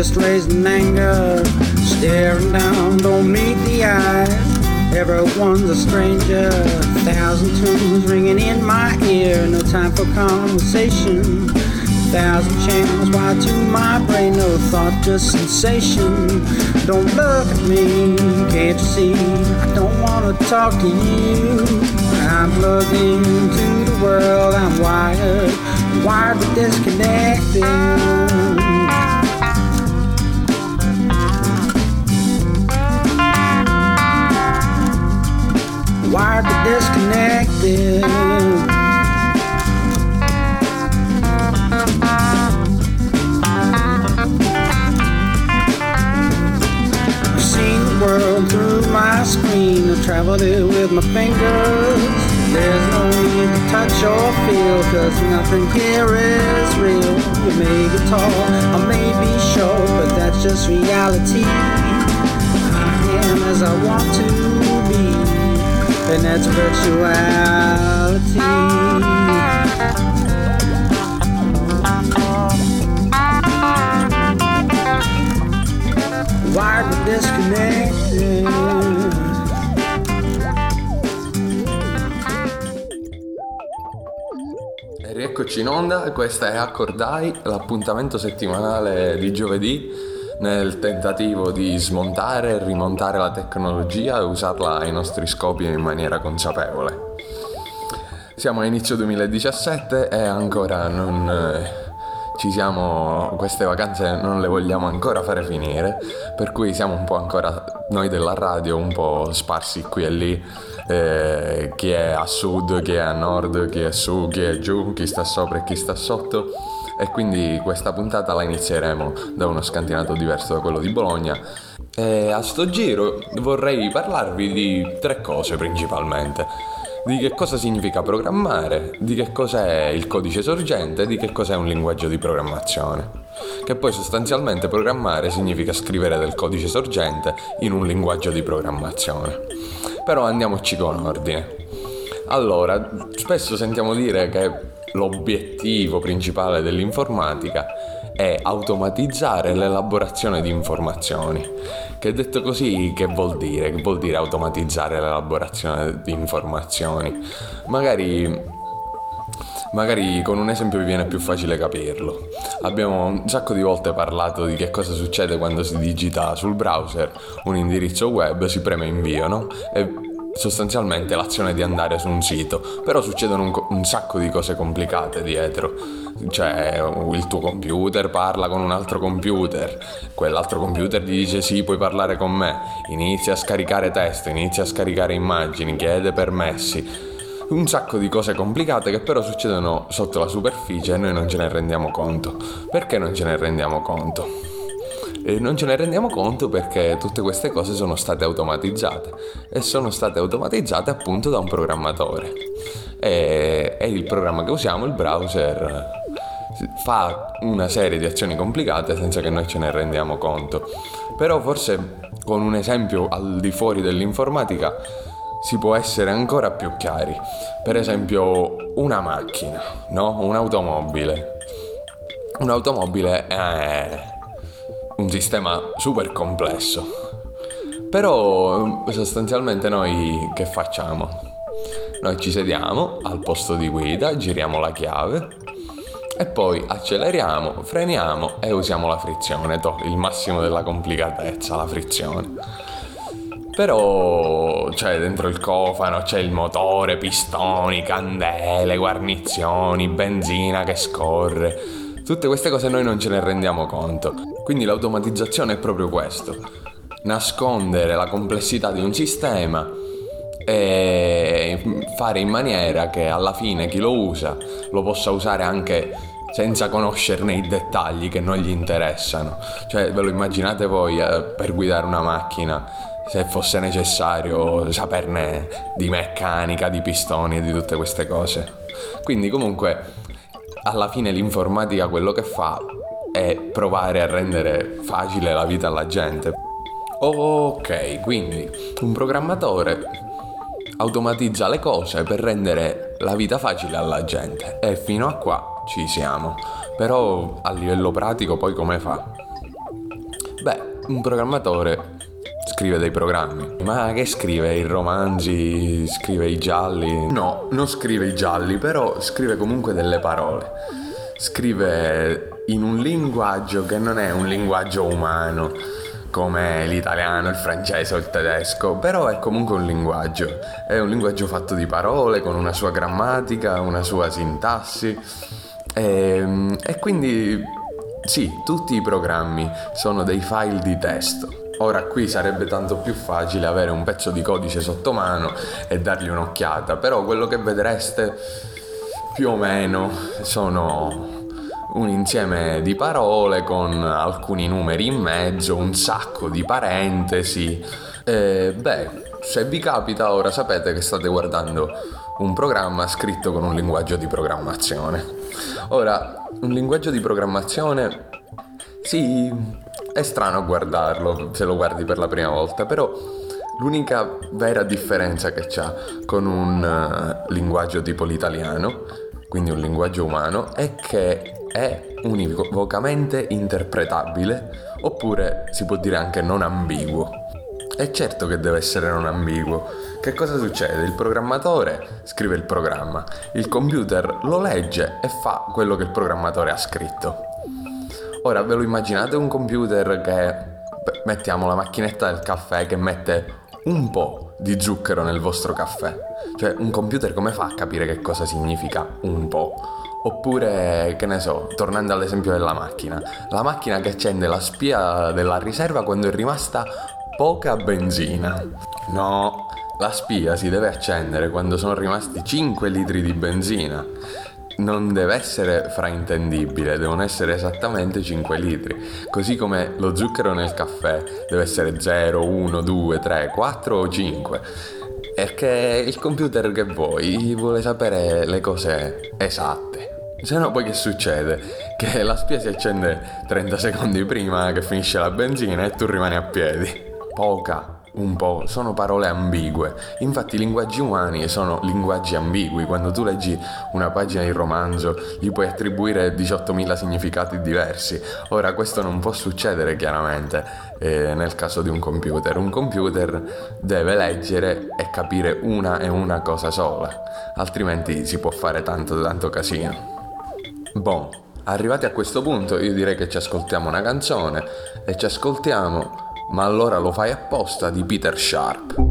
fist raised in anger, staring down, don't meet the eyes. Everyone's a stranger, thousand tunes ringing in my ear, no time for conversation. Thousand channels wired to my brain, no thought, just sensation. Don't look at me, can't you see? I don't wanna talk to you. I'm plugged into the world, I'm wired, wired but disconnected. Disconnected. I've seen the world through my screen, I've traveled it with my fingers. There's no need to touch or feel, cause nothing here is real. You may be tall, I may be short, but that's just reality. I am as I want to and that's virtuality. Wired but disconnected. Rieccoci in onda, questa è Accordai, l'appuntamento settimanale di giovedì nel tentativo di smontare e rimontare la tecnologia e usarla ai nostri scopi in maniera consapevole. Siamo a inizio 2017 e ancora non eh, ci siamo, queste vacanze non le vogliamo ancora fare finire, per cui siamo un po' ancora noi della radio un po' sparsi qui e lì, eh, chi è a sud, chi è a nord, chi è su, chi è giù, chi sta sopra e chi sta sotto e quindi questa puntata la inizieremo da uno scantinato diverso da quello di Bologna. E a sto giro vorrei parlarvi di tre cose principalmente. Di che cosa significa programmare, di che cos'è il codice sorgente e di che cos'è un linguaggio di programmazione. Che poi sostanzialmente programmare significa scrivere del codice sorgente in un linguaggio di programmazione. Però andiamoci con ordine. Allora, spesso sentiamo dire che l'obiettivo principale dell'informatica è automatizzare l'elaborazione di informazioni. Che detto così, che vuol dire? Che vuol dire automatizzare l'elaborazione di informazioni? Magari Magari con un esempio vi viene più facile capirlo. Abbiamo un sacco di volte parlato di che cosa succede quando si digita sul browser un indirizzo web, si preme invio, no? E sostanzialmente l'azione di andare su un sito, però succedono un, un, sacco di cose complicate dietro, cioè il tuo computer parla con un altro computer, quell'altro computer ti dice sì puoi parlare con me, inizia a scaricare testo, inizia a scaricare immagini, chiede permessi, un sacco di cose complicate che però succedono sotto la superficie e noi non ce ne rendiamo conto. Perché non ce ne rendiamo conto? E non ce ne rendiamo conto perché tutte queste cose sono state automatizzate e sono state automatizzate appunto da un programmatore. E, e il programma che usiamo, il browser, fa una serie di azioni complicate senza che noi ce ne rendiamo conto. Però forse con un esempio al di fuori dell'informatica si può essere ancora più chiari. Per esempio una macchina, no? Un'automobile. Un'automobile è sistema super complesso. Però sostanzialmente noi che facciamo? Noi ci sediamo al posto di guida, giriamo la chiave e poi acceleriamo, freniamo e usiamo la frizione, to, il massimo della complicatezza, la frizione. Però c'è dentro il cofano, c'è il motore, pistoni, candele, guarnizioni, benzina che scorre. Tutte queste cose noi non ce ne rendiamo conto. Quindi l'automatizzazione è proprio questo. Nascondere la complessità di un sistema e fare in maniera che alla fine chi lo usa lo possa usare anche senza conoscerne i dettagli che non gli interessano. Cioè, ve lo immaginate voi eh, per guidare una macchina se fosse necessario saperne di meccanica, di pistoni e di tutte queste cose. Quindi comunque alla fine l'informatica quello che fa è provare a rendere facile la vita alla gente. Ok, quindi un programmatore automatizza le cose per rendere la vita facile alla gente e fino a qua ci siamo. Però a livello pratico poi come fa? un programmatore scrive dei programmi. Ma che scrive? I romanzi? Scrive i gialli? No, non scrive i gialli, però scrive comunque delle parole. Scrive in un linguaggio che non è un linguaggio umano come l'italiano, il francese o il tedesco, però è comunque un linguaggio. È un linguaggio fatto di parole, con una sua grammatica, una sua sintassi. E, ehm, e quindi sì, tutti i programmi sono dei file di testo. Ora qui sarebbe tanto più facile avere un pezzo di codice sotto mano e dargli un'occhiata, però quello che vedreste più o meno sono un insieme di parole con alcuni numeri in mezzo, un sacco di parentesi. E, beh, se vi capita ora sapete che state guardando un programma scritto con un linguaggio di programmazione. Ora, un linguaggio di programmazione, sì, è strano guardarlo se lo guardi per la prima volta, però l'unica vera differenza che c'ha con un uh, linguaggio tipo l'italiano, quindi un linguaggio umano, è che è univocamente interpretabile oppure si può dire anche non ambiguo. E certo che deve essere non ambiguo. Che cosa succede? Il programmatore scrive il programma, il computer lo legge e fa quello che il programmatore ha scritto. Ora ve lo immaginate un computer che, mettiamo la macchinetta del caffè che mette un po' di zucchero nel vostro caffè? Cioè un computer come fa a capire che cosa significa un po'? Oppure, che ne so, tornando all'esempio della macchina, la macchina che accende la spia della riserva quando è rimasta poca benzina. No, la spia si deve accendere quando sono rimasti 5 litri di benzina. Non deve essere fraintendibile, devono essere esattamente 5 litri. Così come lo zucchero nel caffè deve essere 0, 1, 2, 3, 4 o 5 perché il computer che vuoi vuole sapere le cose esatte. Se no poi che succede? Che la spia si accende 30 secondi prima che finisce la benzina e tu rimani a piedi. Poca un po', sono parole ambigue. Infatti i linguaggi umani sono linguaggi ambigui. Quando tu leggi una pagina di romanzo gli puoi attribuire 18.000 significati diversi. Ora questo non può succedere chiaramente eh, nel caso di un computer. Un computer deve leggere e capire una e una cosa sola, altrimenti si può fare tanto tanto casino. Bon, arrivati a questo punto io direi che ci ascoltiamo una canzone e ci ascoltiamo ma allora lo fai apposta di Peter Sharp.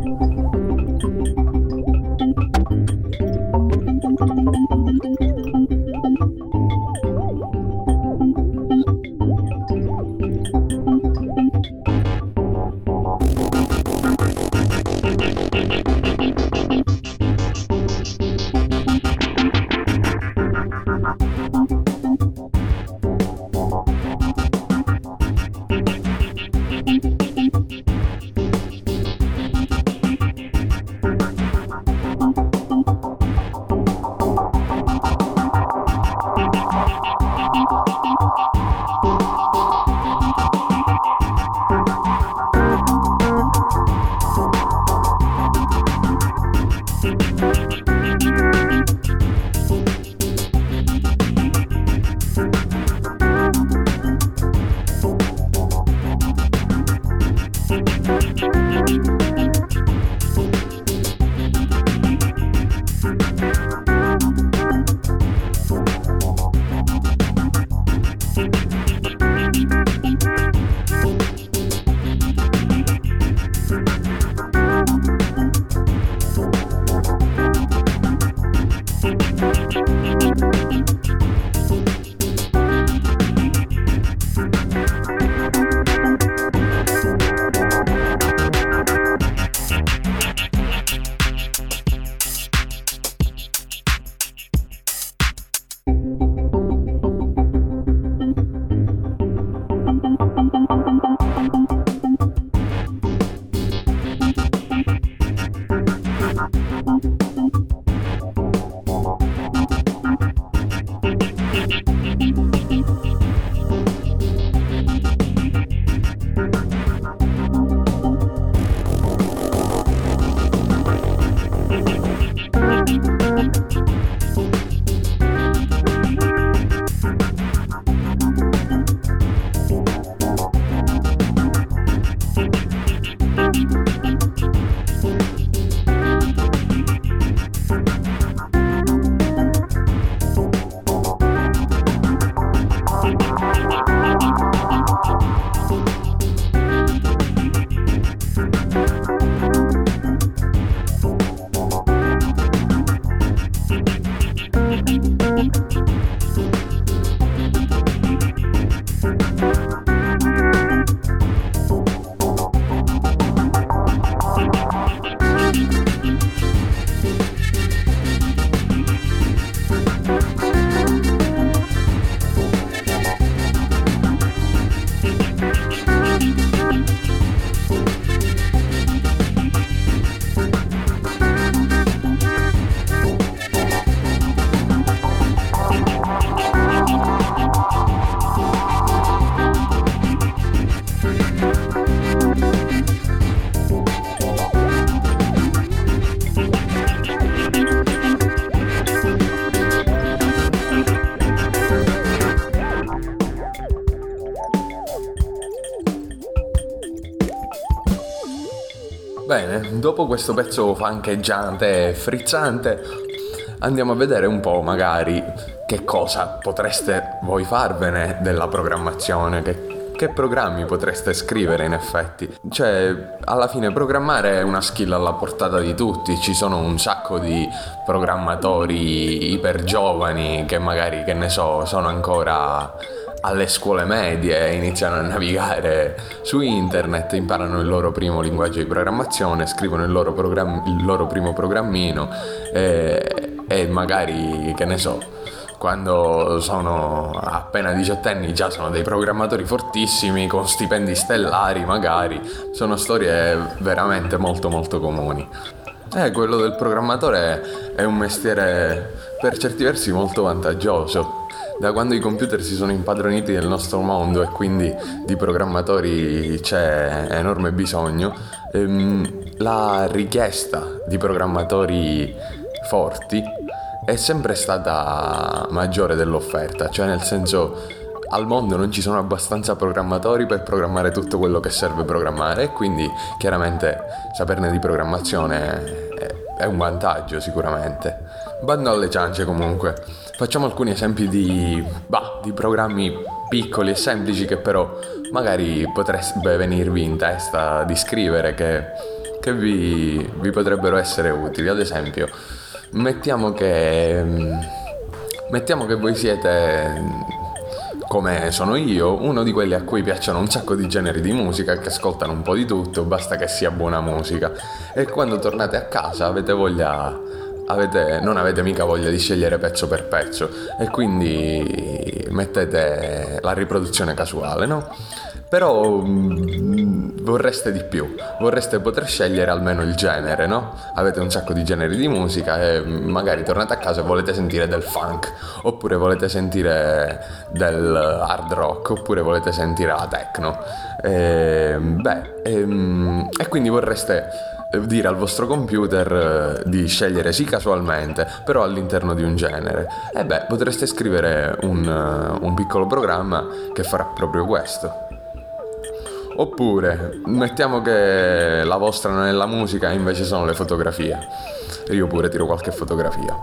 Dopo questo pezzo fancheggiante e frizzante, andiamo a vedere un po' magari che cosa potreste voi farvene della programmazione, che, che programmi potreste scrivere in effetti. Cioè, alla fine programmare è una skill alla portata di tutti, ci sono un sacco di programmatori iper giovani che magari, che ne so, sono ancora alle scuole medie iniziano a navigare su internet, imparano il loro primo linguaggio di programmazione, scrivono il loro, programm- il loro primo programmino e, e magari, che ne so, quando sono appena diciottenni già sono dei programmatori fortissimi con stipendi stellari magari, sono storie veramente molto molto comuni. Eh, quello del programmatore è un mestiere per certi versi molto vantaggioso. Da quando i computer si sono impadroniti del nostro mondo e quindi di programmatori c'è enorme bisogno, ehm, la richiesta di programmatori forti è sempre stata maggiore dell'offerta, cioè nel senso al mondo non ci sono abbastanza programmatori per programmare tutto quello che serve programmare quindi chiaramente saperne di programmazione è un vantaggio sicuramente. Bando alle ciance comunque. Facciamo alcuni esempi di, bah, di programmi piccoli e semplici che però magari potrebbe venirvi in testa di scrivere che, che vi, vi, potrebbero essere utili. Ad esempio, mettiamo che, mettiamo che voi siete come sono io, uno di quelli a cui piacciono un sacco di generi di musica, che ascoltano un po' di tutto, basta che sia buona musica. E quando tornate a casa avete voglia avete, non avete mica voglia di scegliere pezzo per pezzo e quindi mettete la riproduzione casuale, no? Però mm, vorreste di più, vorreste poter scegliere almeno il genere, no? Avete un sacco di generi di musica e magari tornate a casa e volete sentire del funk, oppure volete sentire del hard rock, oppure volete sentire la techno. E, beh, e, e quindi vorreste dire al vostro computer eh, di scegliere sì casualmente, però all'interno di un genere. E beh, potreste scrivere un, eh, un piccolo programma che farà proprio questo. Oppure mettiamo che la vostra non è la musica, invece sono le fotografie. Io pure tiro qualche fotografia.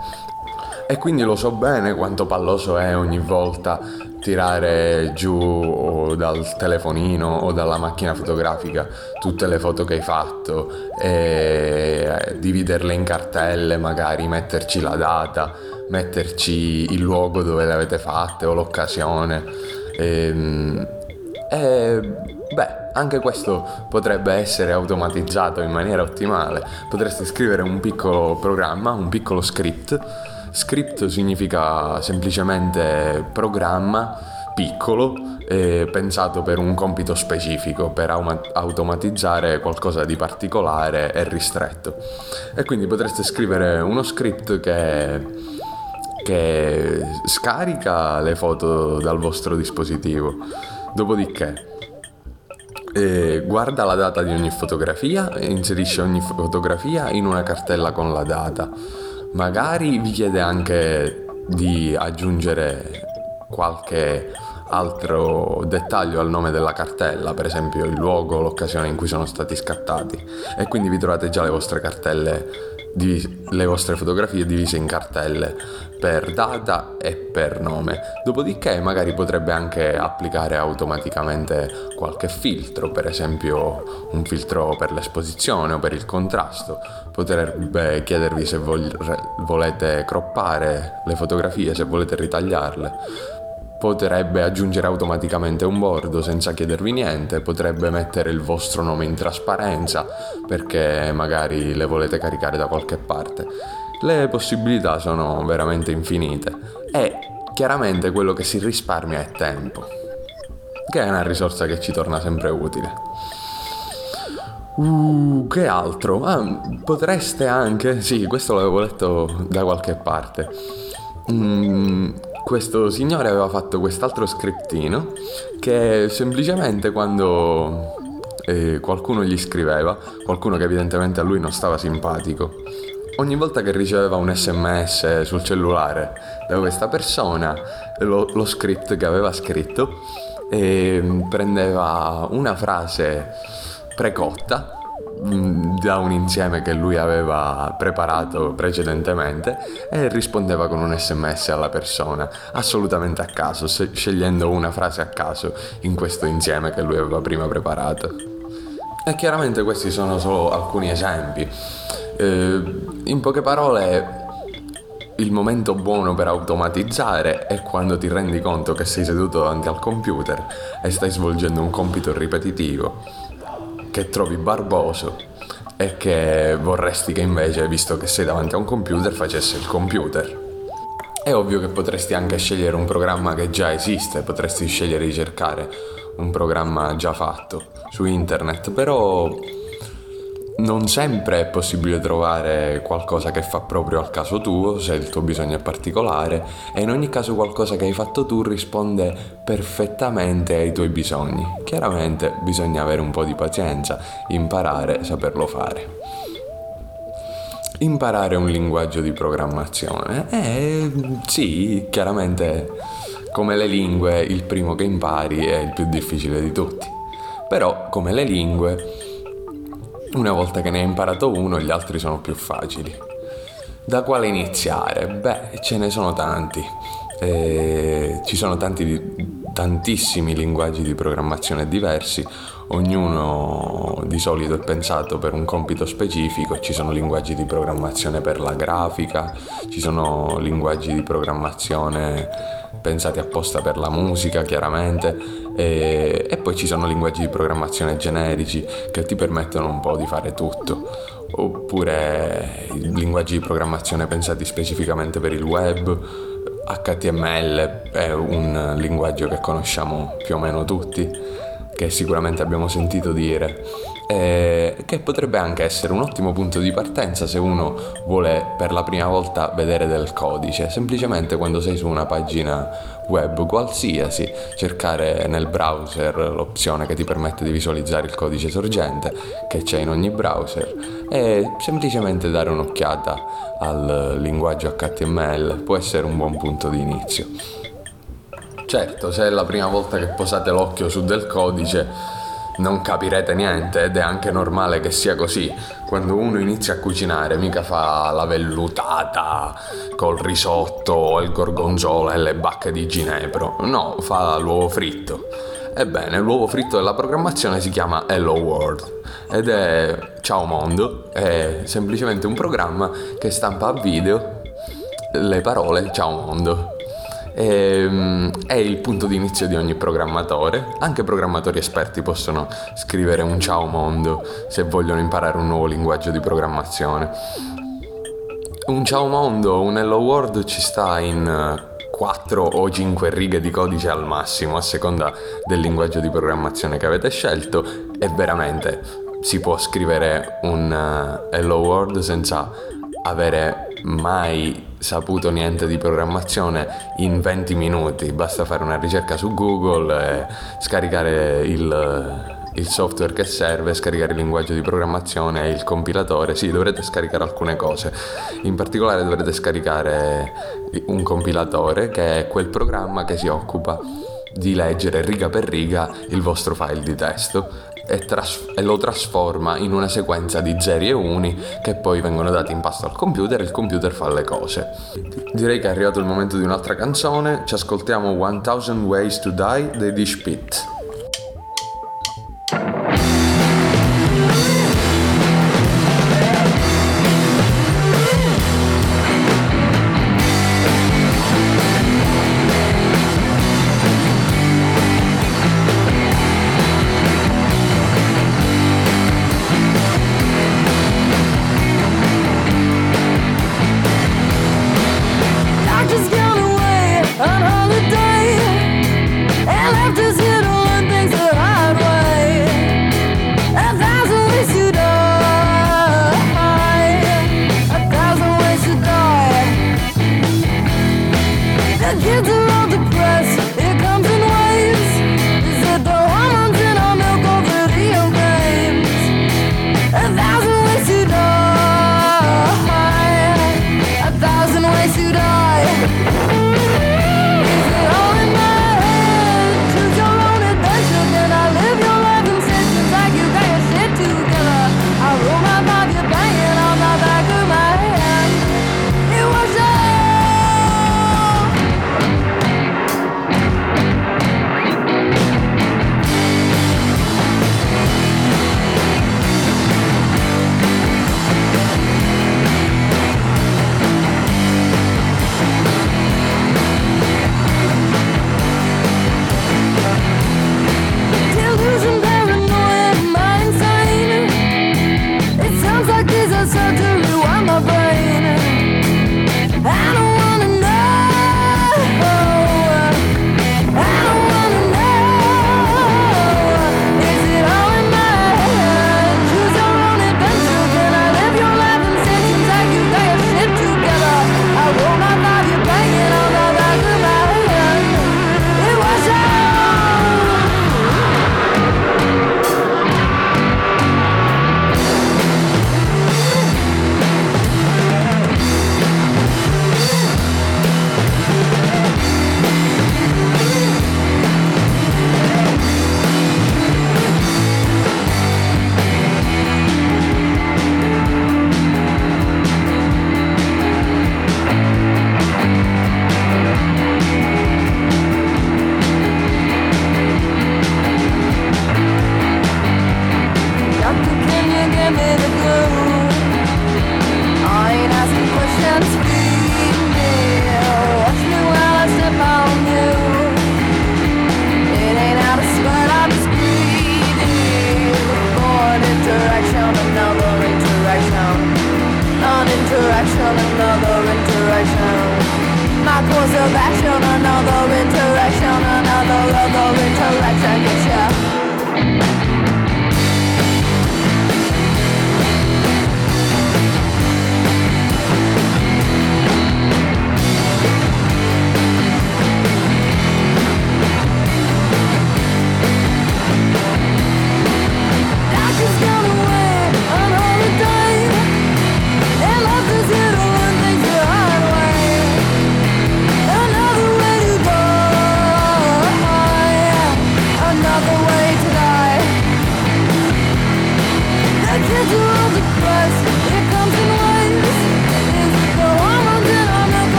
E quindi lo so bene quanto palloso è ogni volta tirare giù dal telefonino o dalla macchina fotografica tutte le foto che hai fatto e dividerle in cartelle, magari metterci la data, metterci il luogo dove le avete fatte o l'occasione. E, ehm, e beh, anche questo potrebbe essere automatizzato in maniera ottimale. Potreste scrivere un piccolo programma, un piccolo script Script significa semplicemente programma piccolo eh, pensato per un compito specifico, per automatizzare qualcosa di particolare e ristretto. E quindi potreste scrivere uno script che, che scarica le foto dal vostro dispositivo, dopodiché eh, guarda la data di ogni fotografia e inserisce ogni fotografia in una cartella con la data. Magari vi chiede anche di aggiungere qualche altro dettaglio al nome della cartella, per esempio il luogo, l'occasione in cui sono stati scattati. E quindi vi trovate già le vostre cartelle, le vostre fotografie divise in cartelle per data e per nome. Dopodiché magari potrebbe anche applicare automaticamente qualche filtro, per esempio un filtro per l'esposizione o per il contrasto. Potrebbe chiedervi se volete croppare le fotografie, se volete ritagliarle potrebbe aggiungere automaticamente un bordo senza chiedervi niente, potrebbe mettere il vostro nome in trasparenza perché magari le volete caricare da qualche parte. Le possibilità sono veramente infinite e chiaramente quello che si risparmia è tempo, che è una risorsa che ci torna sempre utile. Uh, che altro? Ah, potreste anche, sì, questo l'avevo letto da qualche parte. Mm, questo signore aveva fatto quest'altro scriptino che semplicemente quando eh, qualcuno gli scriveva, qualcuno che evidentemente a lui non stava simpatico, ogni volta che riceveva un sms sul cellulare da questa persona, lo, lo script che aveva scritto eh, prendeva una frase precotta da un insieme che lui aveva preparato precedentemente e rispondeva con un sms alla persona, assolutamente a caso, scegliendo una frase a caso in questo insieme che lui aveva prima preparato. E chiaramente questi sono solo alcuni esempi. Eh, in poche parole, il momento buono per automatizzare è quando ti rendi conto che sei seduto davanti al computer e stai svolgendo un compito ripetitivo che trovi barboso e che vorresti che invece, visto che sei davanti a un computer, facesse il computer. È ovvio che potresti anche scegliere un programma che già esiste, potresti scegliere di cercare un programma già fatto su internet, però non sempre è possibile trovare qualcosa che fa proprio al caso tuo, se il tuo bisogno è particolare, e in ogni caso qualcosa che hai fatto tu risponde perfettamente ai tuoi bisogni. Chiaramente bisogna avere un po' di pazienza, imparare, saperlo fare. Imparare un linguaggio di programmazione? Eh sì, chiaramente come le lingue il primo che impari è il più difficile di tutti. Però come le lingue una volta che ne hai imparato uno, gli altri sono più facili. Da quale iniziare? Beh, ce ne sono tanti. Eh, ci sono tanti, tantissimi linguaggi di programmazione diversi, ognuno di solito è pensato per un compito specifico, ci sono linguaggi di programmazione per la grafica, ci sono linguaggi di programmazione pensati apposta per la musica chiaramente e, e, poi ci sono linguaggi di programmazione generici che ti permettono un po' di fare tutto. Oppure linguaggi di programmazione pensati specificamente per il web HTML è un linguaggio che conosciamo più o meno tutti che sicuramente abbiamo sentito dire eh, che potrebbe anche essere un ottimo punto di partenza se uno vuole per la prima volta vedere del codice, semplicemente quando sei su una pagina web qualsiasi, cercare nel browser l'opzione che ti permette di visualizzare il codice sorgente che c'è in ogni browser e semplicemente dare un'occhiata al linguaggio HTML può essere un buon punto di inizio. Certo, se è la prima volta che posate l'occhio su del codice, non capirete niente ed è anche normale che sia così. Quando uno inizia a cucinare mica fa la vellutata col risotto, il gorgonzola e le bacche di ginepro, no, fa l'uovo fritto. Ebbene, l'uovo fritto della programmazione si chiama Hello World ed è Ciao Mondo, è semplicemente un programma che stampa a video le parole Ciao Mondo ehm, è il punto di inizio di ogni programmatore. Anche programmatori esperti possono scrivere un ciao mondo se vogliono imparare un nuovo linguaggio di programmazione. Un ciao mondo, un hello world ci sta in 4 o 5 righe di codice al massimo, a seconda del linguaggio di programmazione che avete scelto e veramente si può scrivere un uh, hello world senza avere mai saputo niente di programmazione in 20 minuti, basta fare una ricerca su Google scaricare il, il software che serve, scaricare il linguaggio di programmazione il compilatore. Sì, dovrete scaricare alcune cose. In particolare dovrete scaricare un compilatore che è quel programma che si occupa di leggere riga per riga il vostro file di testo e, tras- e, lo trasforma in una sequenza di zeri e uni che poi vengono dati in pasto al computer e il computer fa le cose. Direi che è arrivato il momento di un'altra canzone, ci ascoltiamo 1000 Ways to Die dei Dish Pit.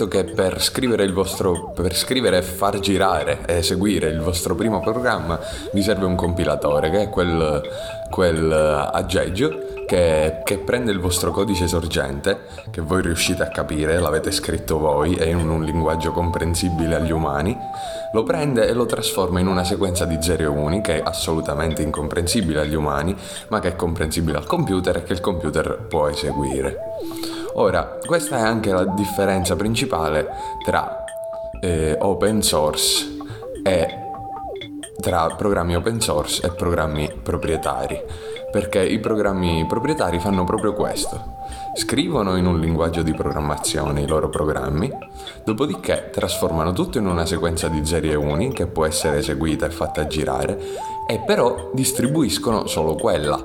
Detto che per scrivere il vostro. per scrivere e far girare e eseguire il vostro primo programma vi serve un compilatore, che è quel, quel eh, aggeggio che, che prende il vostro codice sorgente, che voi riuscite a capire, l'avete scritto voi, è in un linguaggio comprensibile agli umani, lo prende e lo trasforma in una sequenza di zeri e uni che è assolutamente incomprensibile agli umani, ma che è comprensibile al computer e che il computer può eseguire. Ora, questa è anche la differenza principale tra eh, open source e tra programmi open source e programmi proprietari, perché i programmi proprietari fanno proprio questo. Scrivono in un linguaggio di programmazione i loro programmi, dopodiché trasformano tutto in una sequenza di zeri e uni che può essere eseguita e fatta girare, e però distribuiscono solo quella,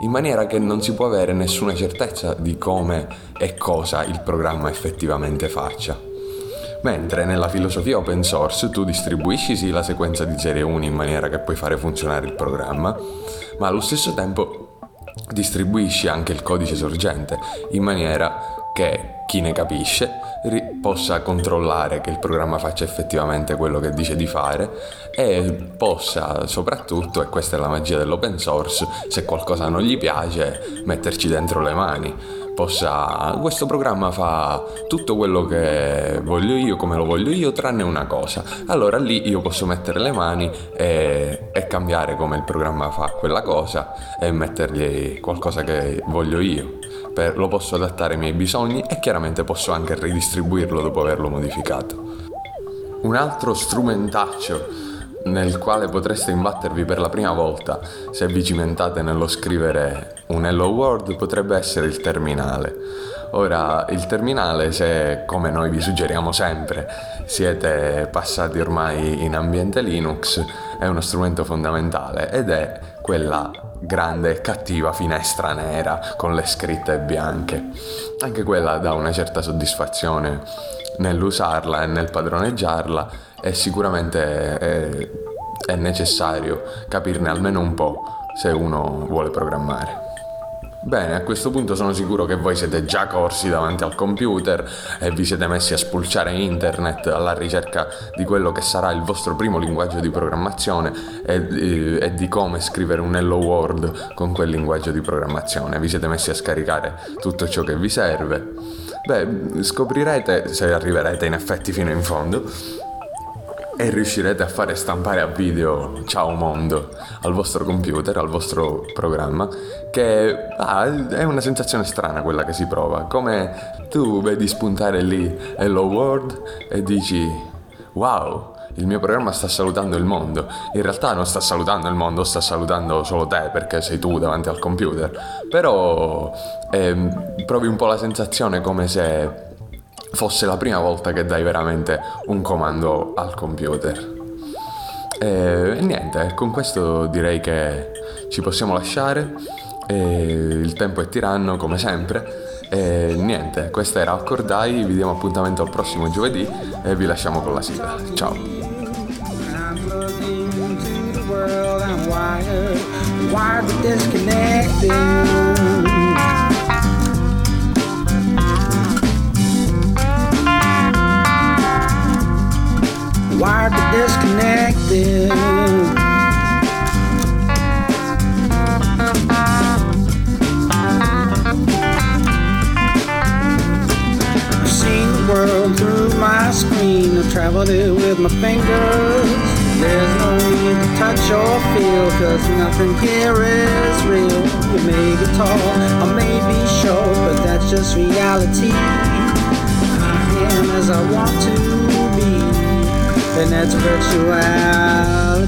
in maniera che non si può avere nessuna certezza di come e cosa il programma effettivamente faccia. Mentre nella filosofia open source tu distribuisci sì la sequenza di serie 1 in maniera che puoi fare funzionare il programma, ma allo stesso tempo distribuisci anche il codice sorgente in maniera che chi ne capisce ri- possa controllare che il programma faccia effettivamente quello che dice di fare e possa soprattutto, e questa è la magia dell'open source, se qualcosa non gli piace, metterci dentro le mani. Possa questo programma fa tutto quello che voglio io come lo voglio io tranne una cosa. Allora lì io posso mettere le mani e, e cambiare come il programma fa quella cosa e mettergli qualcosa che voglio io Per- lo posso adattare ai miei bisogni e chiaramente posso anche ridistribuirlo dopo averlo modificato un altro strumentaccio nel quale potreste imbattervi per la prima volta se vi cimentate nello scrivere un Hello World potrebbe essere il terminale. Ora, il terminale, se come noi vi suggeriamo sempre, siete passati ormai in ambiente Linux, è uno strumento fondamentale ed è quella grande e cattiva finestra nera con le scritte bianche. Anche quella dà una certa soddisfazione nell'usarla e nel padroneggiarla e sicuramente è, è necessario capirne almeno un po' se uno vuole programmare. Bene, a questo punto sono sicuro che voi siete già corsi davanti al computer e vi siete messi a spulciare internet alla ricerca di quello che sarà il vostro primo linguaggio di programmazione e, e- e di come scrivere un Hello World con quel linguaggio di programmazione. Vi siete messi a scaricare tutto ciò che vi serve. Beh, scoprirete, se arriverete in effetti fino in fondo, e riuscirete a fare stampare a video ciao mondo al vostro computer, al vostro programma, che ah, è una sensazione strana quella che si prova, come tu vedi spuntare lì Hello World e dici wow, il mio programma sta salutando il mondo. In realtà non sta salutando il mondo, sta salutando solo te perché sei tu davanti al computer. Però ehm, provi un po' la sensazione come se fosse la prima volta che dai veramente un comando al computer. E, e niente, con questo direi che ci possiamo lasciare. E il tempo è tiranno come sempre. E niente, questa era Accordai, vi diamo appuntamento al prossimo giovedì e vi lasciamo con la sigla. Ciao! wired but disconnected. I've seen the world through my screen, I've traveled it with my fingers. There's no need to touch or feel, cause nothing here is real. You may be tall, I may be short, but that's just reality. I am as I want to and that's virtuality.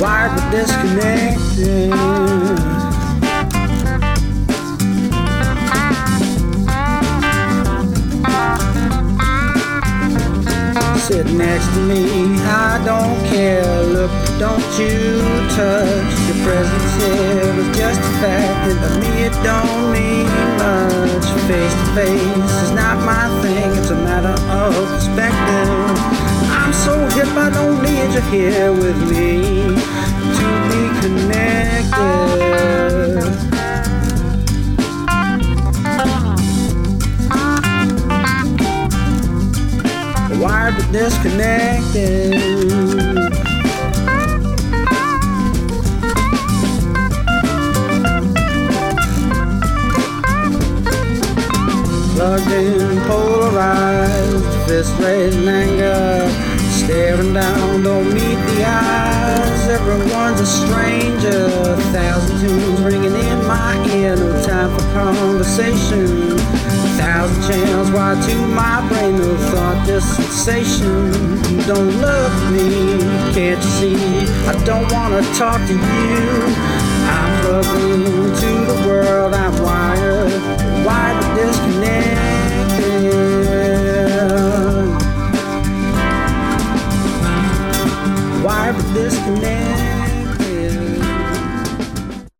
wired but disconnected. Sit next to me, I don't care. Look, don't you touch. Your presence here is just a fact, to me don't mean much. Face to face is not my thing, it's a matter of perspective. I'm so hip, I don't need you here with me to be connected. Wired but disconnected. Plugged in, polarized, fist raised in anger, staring down, don't meet the eyes. Everyone's a stranger, a thousand tunes ringing in my ear, no time for conversation. A Thousand channels wired to my brain, no thought, just sensation. Don't look me, can't you see? I don't wanna talk to you. I'm plugged into the world, I'm wired, wired disconnected. Wired but disconnected.